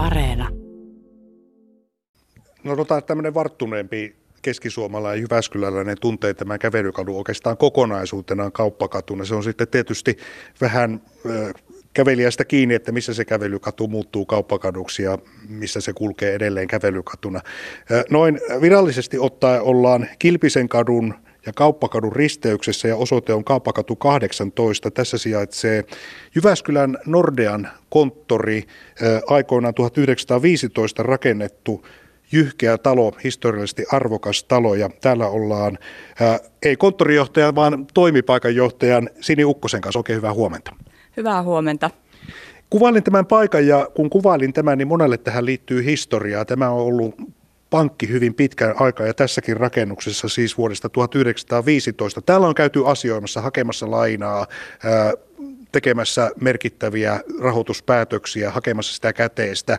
Areena. No tota, tämmöinen varttuneempi keskisuomalainen ja Jyväskyläläinen tuntee tämän kävelykadun oikeastaan kokonaisuutenaan kauppakatuna. Se on sitten tietysti vähän kävelijästä kiinni, että missä se kävelykatu muuttuu kauppakaduksi ja missä se kulkee edelleen kävelykatuna. Noin virallisesti ottaen ollaan Kilpisen kadun ja Kauppakadun risteyksessä ja osoite on Kauppakatu 18. Tässä sijaitsee Jyväskylän Nordean konttori, aikoinaan 1915 rakennettu jyhkeä talo, historiallisesti arvokas talo ja täällä ollaan ää, ei konttorijohtajan, vaan toimipaikanjohtajan Sini Ukkosen kanssa. Oikein hyvää huomenta. Hyvää huomenta. Kuvailin tämän paikan ja kun kuvailin tämän, niin monelle tähän liittyy historiaa. Tämä on ollut pankki hyvin pitkän aikaa ja tässäkin rakennuksessa siis vuodesta 1915. Täällä on käyty asioimassa, hakemassa lainaa, tekemässä merkittäviä rahoituspäätöksiä, hakemassa sitä käteistä.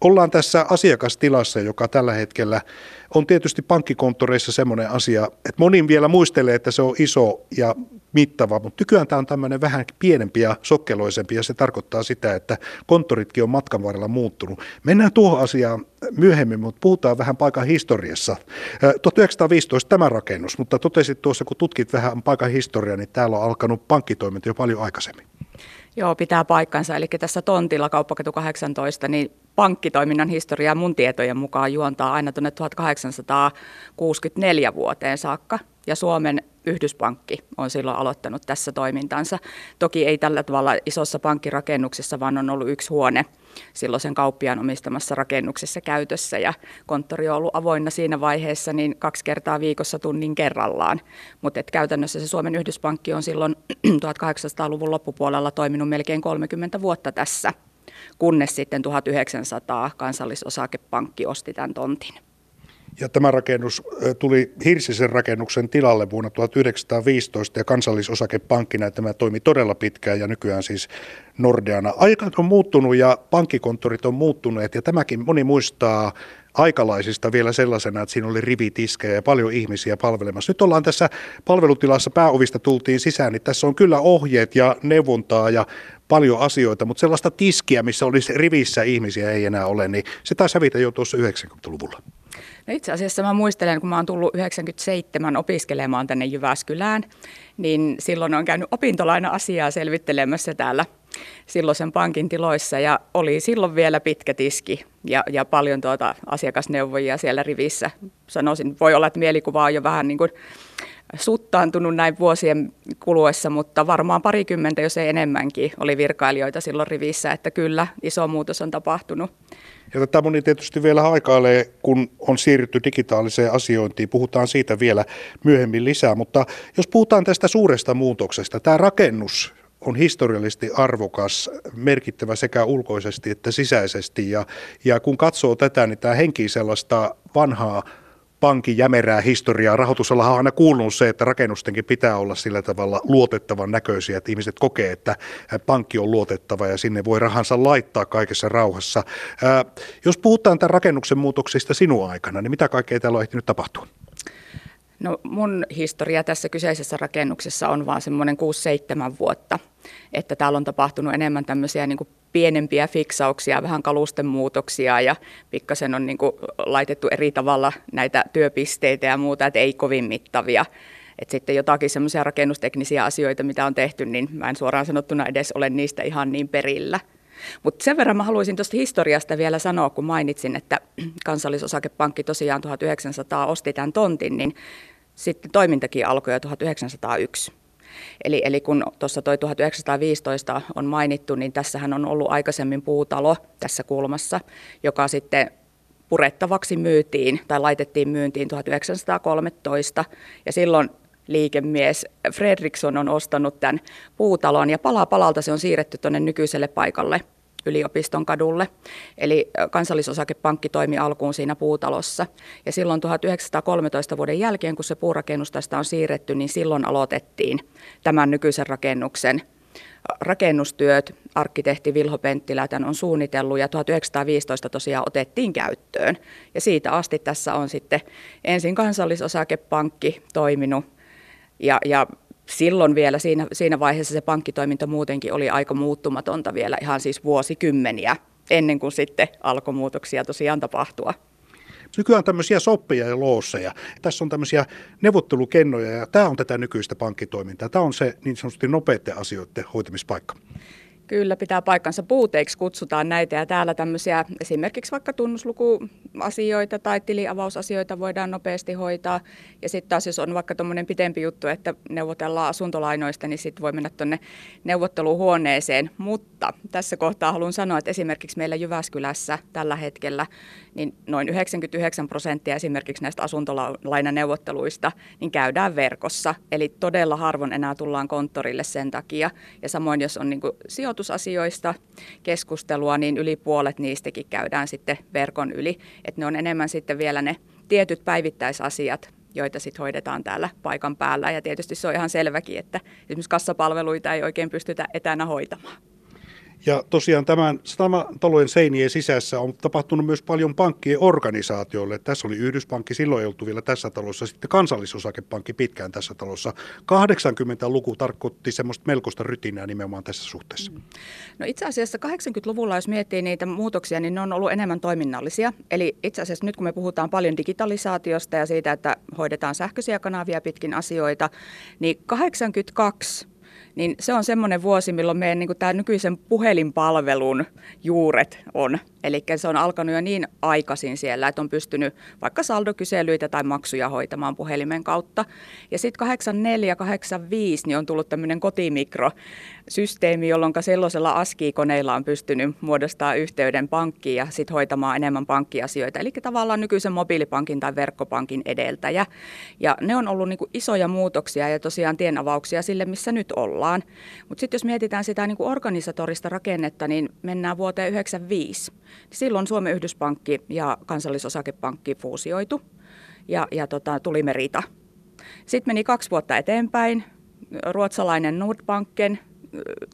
Ollaan tässä asiakastilassa, joka tällä hetkellä on tietysti pankkikonttoreissa semmoinen asia, että moni vielä muistelee, että se on iso ja mittava, mutta nykyään tämä on tämmöinen vähän pienempi ja sokkeloisempi ja se tarkoittaa sitä, että konttoritkin on matkan varrella muuttunut. Mennään tuohon asiaan myöhemmin, mutta puhutaan vähän paikan historiassa. 1915 tämä rakennus, mutta totesit tuossa, kun tutkit vähän paikan historiaa, niin täällä on alkanut pankkitoiminta jo paljon aikaisemmin. Joo, pitää paikkansa. Eli tässä tontilla kauppakatu 18, niin pankkitoiminnan historiaa mun tietojen mukaan juontaa aina tuonne 1864 vuoteen saakka. Ja Suomen Yhdyspankki on silloin aloittanut tässä toimintansa. Toki ei tällä tavalla isossa pankkirakennuksessa, vaan on ollut yksi huone silloin sen kauppiaan omistamassa rakennuksessa käytössä ja konttori on ollut avoinna siinä vaiheessa niin kaksi kertaa viikossa tunnin kerrallaan. Mutta käytännössä se Suomen Yhdyspankki on silloin 1800-luvun loppupuolella toiminut melkein 30 vuotta tässä, kunnes sitten 1900 kansallisosakepankki osti tämän tontin. Ja tämä rakennus tuli Hirsisen rakennuksen tilalle vuonna 1915 ja kansallisosakepankkina tämä toimi todella pitkään ja nykyään siis Nordeana. Aikat on muuttunut ja pankkikonttorit on muuttuneet ja tämäkin moni muistaa aikalaisista vielä sellaisena, että siinä oli rivitiskejä ja paljon ihmisiä palvelemassa. Nyt ollaan tässä palvelutilassa, pääovista tultiin sisään, niin tässä on kyllä ohjeet ja neuvontaa ja paljon asioita, mutta sellaista tiskiä, missä olisi rivissä ihmisiä ei enää ole, niin se taisi hävitä jo tuossa 90-luvulla. No itse asiassa mä muistelen, kun mä oon tullut 97 opiskelemaan tänne Jyväskylään, niin silloin on käynyt opintolaina-asiaa selvittelemässä täällä silloisen pankin tiloissa ja oli silloin vielä pitkä tiski ja, ja paljon tuota asiakasneuvojia siellä rivissä. Sanoisin, voi olla, että mielikuva on jo vähän niin kuin suttaantunut näin vuosien kuluessa, mutta varmaan parikymmentä, jos ei enemmänkin, oli virkailijoita silloin rivissä, että kyllä iso muutos on tapahtunut. Ja tätä moni tietysti vielä aikailee, kun on siirrytty digitaaliseen asiointiin. Puhutaan siitä vielä myöhemmin lisää, mutta jos puhutaan tästä suuresta muutoksesta, tämä rakennus on historiallisesti arvokas, merkittävä sekä ulkoisesti että sisäisesti. Ja, ja kun katsoo tätä, niin tämä henkii sellaista vanhaa pankin jämerää historiaa. Rahoitusalahan on aina kuulunut se, että rakennustenkin pitää olla sillä tavalla luotettavan näköisiä, että ihmiset kokee, että pankki on luotettava ja sinne voi rahansa laittaa kaikessa rauhassa. Ää, jos puhutaan tämän rakennuksen muutoksista sinun aikana, niin mitä kaikkea täällä on ehtinyt tapahtua? No mun historia tässä kyseisessä rakennuksessa on vaan semmoinen 6-7 vuotta, että täällä on tapahtunut enemmän tämmöisiä niin kuin pienempiä fiksauksia, vähän kalusten muutoksia ja pikkasen on niin kuin laitettu eri tavalla näitä työpisteitä ja muuta, että ei kovin mittavia. Et sitten jotakin semmoisia rakennusteknisiä asioita, mitä on tehty, niin mä en suoraan sanottuna edes ole niistä ihan niin perillä. Mutta sen verran mä haluaisin tuosta historiasta vielä sanoa, kun mainitsin, että kansallisosakepankki tosiaan 1900 osti tämän tontin, niin sitten toimintakin alkoi jo 1901. Eli, eli kun tuossa toi 1915 on mainittu, niin tässähän on ollut aikaisemmin puutalo tässä kulmassa, joka sitten purettavaksi myytiin tai laitettiin myyntiin 1913 ja silloin liikemies Fredriksson on ostanut tämän puutalon ja pala palalta se on siirretty tuonne nykyiselle paikalle yliopiston kadulle. Eli kansallisosakepankki toimi alkuun siinä puutalossa. Ja silloin 1913 vuoden jälkeen, kun se puurakennus tästä on siirretty, niin silloin aloitettiin tämän nykyisen rakennuksen rakennustyöt. Arkkitehti Vilho Penttilä tämän on suunnitellut ja 1915 tosiaan otettiin käyttöön. Ja siitä asti tässä on sitten ensin kansallisosakepankki toiminut ja, ja silloin vielä siinä, siinä vaiheessa se pankkitoiminta muutenkin oli aika muuttumatonta vielä ihan siis vuosikymmeniä. ennen kuin sitten alkoi muutoksia tosiaan tapahtua. Nykyään on tämmöisiä soppeja ja loosseja. Tässä on tämmöisiä neuvottelukennoja ja tämä on tätä nykyistä pankkitoimintaa. Tämä on se niin sanotusti nopeiden asioiden hoitamispaikka. Kyllä, pitää paikkansa puuteiksi, kutsutaan näitä ja täällä tämmöisiä esimerkiksi vaikka tunnuslukuasioita tai tiliavausasioita voidaan nopeasti hoitaa. Ja sitten taas jos on vaikka tuommoinen pitempi juttu, että neuvotellaan asuntolainoista, niin sitten voi mennä tuonne neuvotteluhuoneeseen. Mutta tässä kohtaa haluan sanoa, että esimerkiksi meillä Jyväskylässä tällä hetkellä niin noin 99 prosenttia esimerkiksi näistä asuntolainaneuvotteluista niin käydään verkossa. Eli todella harvoin enää tullaan konttorille sen takia. Ja samoin jos on niin sijoitusasioista keskustelua, niin yli puolet niistäkin käydään sitten verkon yli. Että ne on enemmän sitten vielä ne tietyt päivittäisasiat, joita sitten hoidetaan täällä paikan päällä. Ja tietysti se on ihan selväkin, että esimerkiksi kassapalveluita ei oikein pystytä etänä hoitamaan. Ja tosiaan tämän talojen seinien sisässä on tapahtunut myös paljon pankkien organisaatioille. Tässä oli Yhdyspankki, silloin ei oltu vielä tässä talossa, sitten kansallisosakepankki pitkään tässä talossa. 80-luku tarkoitti semmoista melkoista rytinää nimenomaan tässä suhteessa. No itse asiassa 80-luvulla, jos miettii niitä muutoksia, niin ne on ollut enemmän toiminnallisia. Eli itse asiassa nyt kun me puhutaan paljon digitalisaatiosta ja siitä, että hoidetaan sähköisiä kanavia pitkin asioita, niin 82 niin se on semmoinen vuosi, milloin meidän niin tämä nykyisen puhelinpalvelun juuret on. Eli se on alkanut jo niin aikaisin siellä, että on pystynyt vaikka saldokyselyitä tai maksuja hoitamaan puhelimen kautta. Ja sitten 84-85 niin on tullut tämmöinen kotimikrosysteemi, jolloin sellaisella ASCII-koneilla on pystynyt muodostaa yhteyden pankkiin ja sitten hoitamaan enemmän pankkiasioita. Eli tavallaan nykyisen mobiilipankin tai verkkopankin edeltäjä. Ja ne on ollut niin isoja muutoksia ja tosiaan tienavauksia sille, missä nyt ollaan. Mutta sitten jos mietitään sitä niin organisatorista rakennetta, niin mennään vuoteen 1995. Silloin Suomen Yhdyspankki ja kansallisosakepankki fuusioitu ja, ja tota, tuli Merita. Sitten meni kaksi vuotta eteenpäin. Ruotsalainen Nordbanken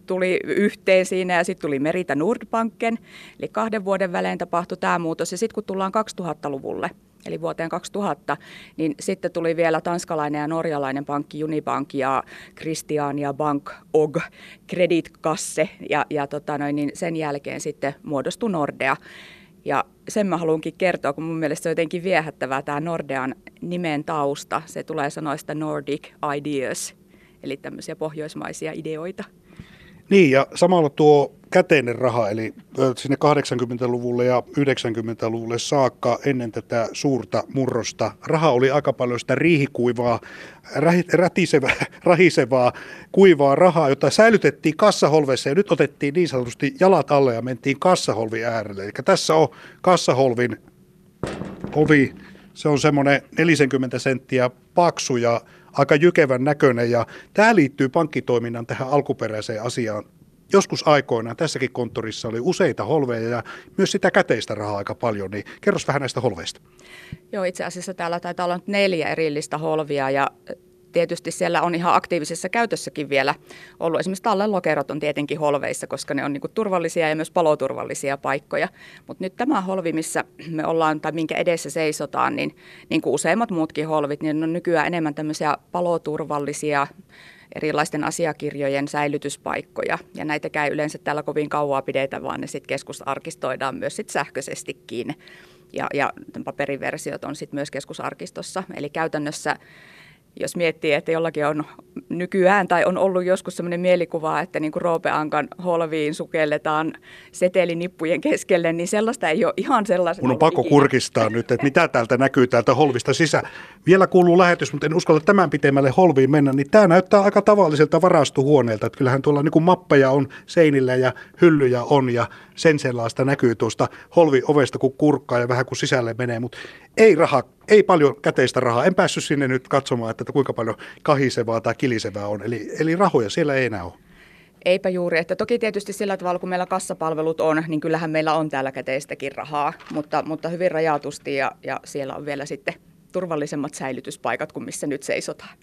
tuli yhteen siinä ja sitten tuli Merita Nordbanken. Eli kahden vuoden välein tapahtui tämä muutos. Ja sitten kun tullaan 2000-luvulle, eli vuoteen 2000, niin sitten tuli vielä tanskalainen ja norjalainen pankki Unibank ja Christiania Bank OG Kreditkasse ja, ja tota noin, niin sen jälkeen sitten muodostui Nordea. Ja sen mä haluankin kertoa, kun mun mielestä se on jotenkin viehättävää tämä Nordean nimen tausta. Se tulee sanoista Nordic Ideas, eli tämmöisiä pohjoismaisia ideoita. Niin, ja samalla tuo käteinen raha, eli sinne 80-luvulle ja 90-luvulle saakka ennen tätä suurta murrosta, raha oli aika paljon sitä riihikuivaa, rätisevää, rahisevaa, kuivaa rahaa, jota säilytettiin kassaholveissa ja nyt otettiin niin sanotusti jalat alle ja mentiin kassaholvi äärelle. Eli tässä on kassaholvin ovi, se on semmoinen 40 senttiä paksu ja aika jykevän näköinen ja tämä liittyy pankkitoiminnan tähän alkuperäiseen asiaan. Joskus aikoinaan tässäkin konttorissa oli useita holveja ja myös sitä käteistä rahaa aika paljon, niin kerros vähän näistä holveista. Joo, itse asiassa täällä taitaa olla neljä erillistä holvia ja tietysti siellä on ihan aktiivisessa käytössäkin vielä ollut. Esimerkiksi tallenlokerot on tietenkin holveissa, koska ne on niin turvallisia ja myös paloturvallisia paikkoja. Mutta nyt tämä holvi, missä me ollaan tai minkä edessä seisotaan, niin, niin kuin useimmat muutkin holvit, niin on nykyään enemmän tämmöisiä paloturvallisia erilaisten asiakirjojen säilytyspaikkoja. Ja näitä käy yleensä täällä kovin kauaa pidetä, vaan ne sitten keskusarkistoidaan myös sit sähköisestikin. Ja, ja paperiversiot on sitten myös keskusarkistossa. Eli käytännössä jos miettii, että jollakin on nykyään tai on ollut joskus sellainen mielikuva, että niin kuin Roope Ankan holviin sukelletaan setelinippujen keskelle, niin sellaista ei ole ihan sellaista. Mun on pakko ikinä. kurkistaa nyt, että mitä täältä näkyy täältä holvista sisä. Vielä kuuluu lähetys, mutta en uskalla tämän pitemmälle holviin mennä, niin tämä näyttää aika tavalliselta varastohuoneelta. Että kyllähän tuolla niin kuin mappeja on seinillä ja hyllyjä on ja sen sellaista näkyy tuosta holvi-ovesta, kun kurkkaa ja vähän kun sisälle menee, mutta ei raha, ei paljon käteistä rahaa. En päässyt sinne nyt katsomaan, että kuinka paljon kahisevaa tai kilisevää on. Eli, eli rahoja siellä ei enää ole. Eipä juuri, että toki tietysti sillä tavalla, kun meillä kassapalvelut on, niin kyllähän meillä on täällä käteistäkin rahaa, mutta, mutta hyvin rajatusti ja, ja siellä on vielä sitten turvallisemmat säilytyspaikat kuin missä nyt seisotaan.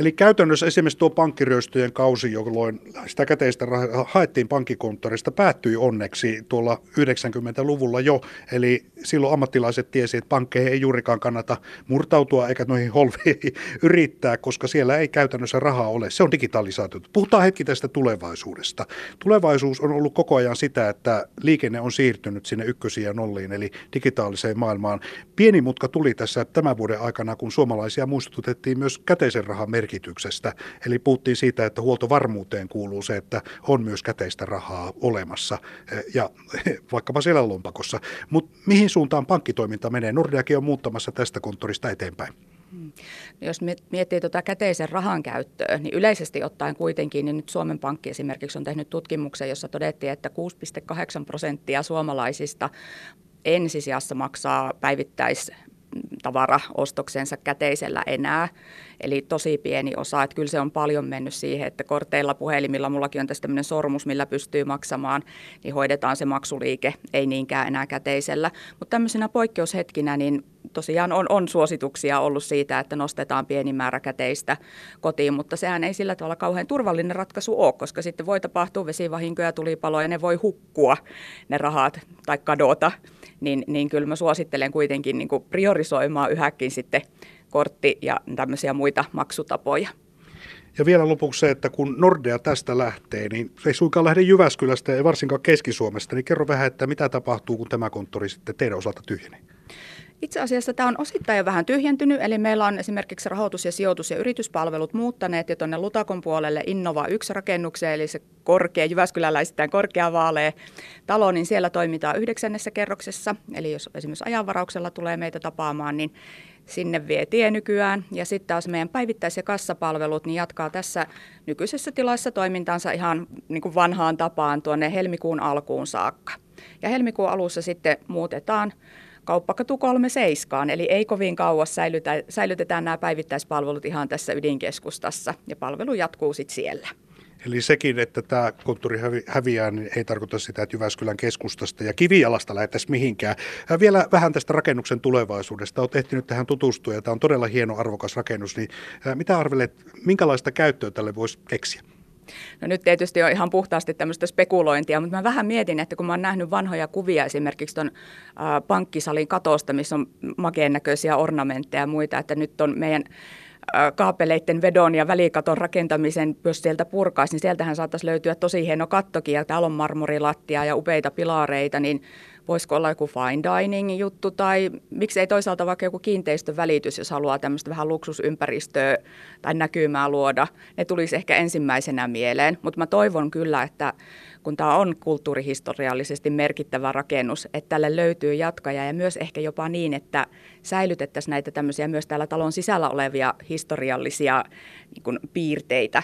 Eli käytännössä esimerkiksi tuo pankkiryöstöjen kausi, jolloin sitä käteistä haettiin pankkikonttorista, päättyi onneksi tuolla 90-luvulla jo. Eli silloin ammattilaiset tiesi, että pankkeihin ei juurikaan kannata murtautua eikä noihin holveihin yrittää, koska siellä ei käytännössä rahaa ole. Se on digitalisaatio. Puhutaan hetki tästä tulevaisuudesta. Tulevaisuus on ollut koko ajan sitä, että liikenne on siirtynyt sinne ykkösiin ja nolliin, eli digitaaliseen maailmaan. Pieni mutka tuli tässä tämän vuoden aikana, kun suomalaisia muistutettiin myös käteisen rahan merkityksestä. Eli puhuttiin siitä, että huoltovarmuuteen kuuluu se, että on myös käteistä rahaa olemassa eh, ja vaikkapa siellä lompakossa. Mutta mihin suuntaan pankkitoiminta menee? Nordeakin on muuttamassa tästä konttorista eteenpäin. Hmm. Jos miettii tuota käteisen rahan käyttöä, niin yleisesti ottaen kuitenkin, niin nyt Suomen Pankki esimerkiksi on tehnyt tutkimuksen, jossa todettiin, että 6,8 prosenttia suomalaisista ensisijassa maksaa päivittäis tavaraostoksensa käteisellä enää. Eli tosi pieni osa, että kyllä se on paljon mennyt siihen, että korteilla, puhelimilla, mullakin on tässä tämmöinen sormus, millä pystyy maksamaan, niin hoidetaan se maksuliike, ei niinkään enää käteisellä. Mutta tämmöisenä poikkeushetkinä, niin tosiaan on, on suosituksia ollut siitä, että nostetaan pieni määrä käteistä kotiin, mutta sehän ei sillä tavalla kauhean turvallinen ratkaisu ole, koska sitten voi tapahtua vesivahinkoja, tulipaloja, ne voi hukkua ne rahat tai kadota, niin, niin kyllä mä suosittelen kuitenkin niin kuin priorisoimaan yhäkin sitten kortti- ja tämmöisiä muita maksutapoja. Ja vielä lopuksi se, että kun Nordea tästä lähtee, niin se ei suinkaan lähde Jyväskylästä ja varsinkaan Keski-Suomesta, niin kerro vähän, että mitä tapahtuu, kun tämä konttori sitten teidän osalta tyhjenee. Itse asiassa tämä on osittain jo vähän tyhjentynyt, eli meillä on esimerkiksi rahoitus- ja sijoitus- ja yrityspalvelut muuttaneet jo tuonne Lutakon puolelle Innova 1 rakennukseen, eli se korkea, Jyväskyläläisittäin korkea vaalea talo, niin siellä toimitaan yhdeksännessä kerroksessa, eli jos esimerkiksi ajanvarauksella tulee meitä tapaamaan, niin sinne vie tie nykyään. Ja sitten taas meidän päivittäis- ja kassapalvelut niin jatkaa tässä nykyisessä tilassa toimintansa ihan niin kuin vanhaan tapaan tuonne helmikuun alkuun saakka. Ja helmikuun alussa sitten muutetaan kauppakatu 37, eli ei kovin kauas säilytä, säilytetään nämä päivittäispalvelut ihan tässä ydinkeskustassa ja palvelu jatkuu sitten siellä. Eli sekin, että tämä konttori häviää, niin ei tarkoita sitä, että Jyväskylän keskustasta ja Kivijalasta lähdettäisiin mihinkään. Vielä vähän tästä rakennuksen tulevaisuudesta. Olet ehtinyt tähän tutustua ja tämä on todella hieno, arvokas rakennus. Niin mitä arvelet, minkälaista käyttöä tälle voisi keksiä? No nyt tietysti on ihan puhtaasti tämmöistä spekulointia, mutta mä vähän mietin, että kun mä oon nähnyt vanhoja kuvia esimerkiksi tuon pankkisalin katosta, missä on makeen näköisiä ornamentteja ja muita, että nyt on meidän kaapeleiden vedon ja välikaton rakentamisen, jos sieltä purkaisi, niin sieltähän saattaisi löytyä tosi hieno kattokin ja täällä on marmorilattia ja upeita pilareita, niin voisiko olla joku fine dining juttu tai miksei toisaalta vaikka joku kiinteistön välitys, jos haluaa tämmöistä vähän luksusympäristöä tai näkymää luoda. Ne tulisi ehkä ensimmäisenä mieleen, mutta mä toivon kyllä, että kun tämä on kulttuurihistoriallisesti merkittävä rakennus, että tälle löytyy jatkaja ja myös ehkä jopa niin, että säilytettäisiin näitä tämmöisiä myös täällä talon sisällä olevia historiallisia niin kuin, piirteitä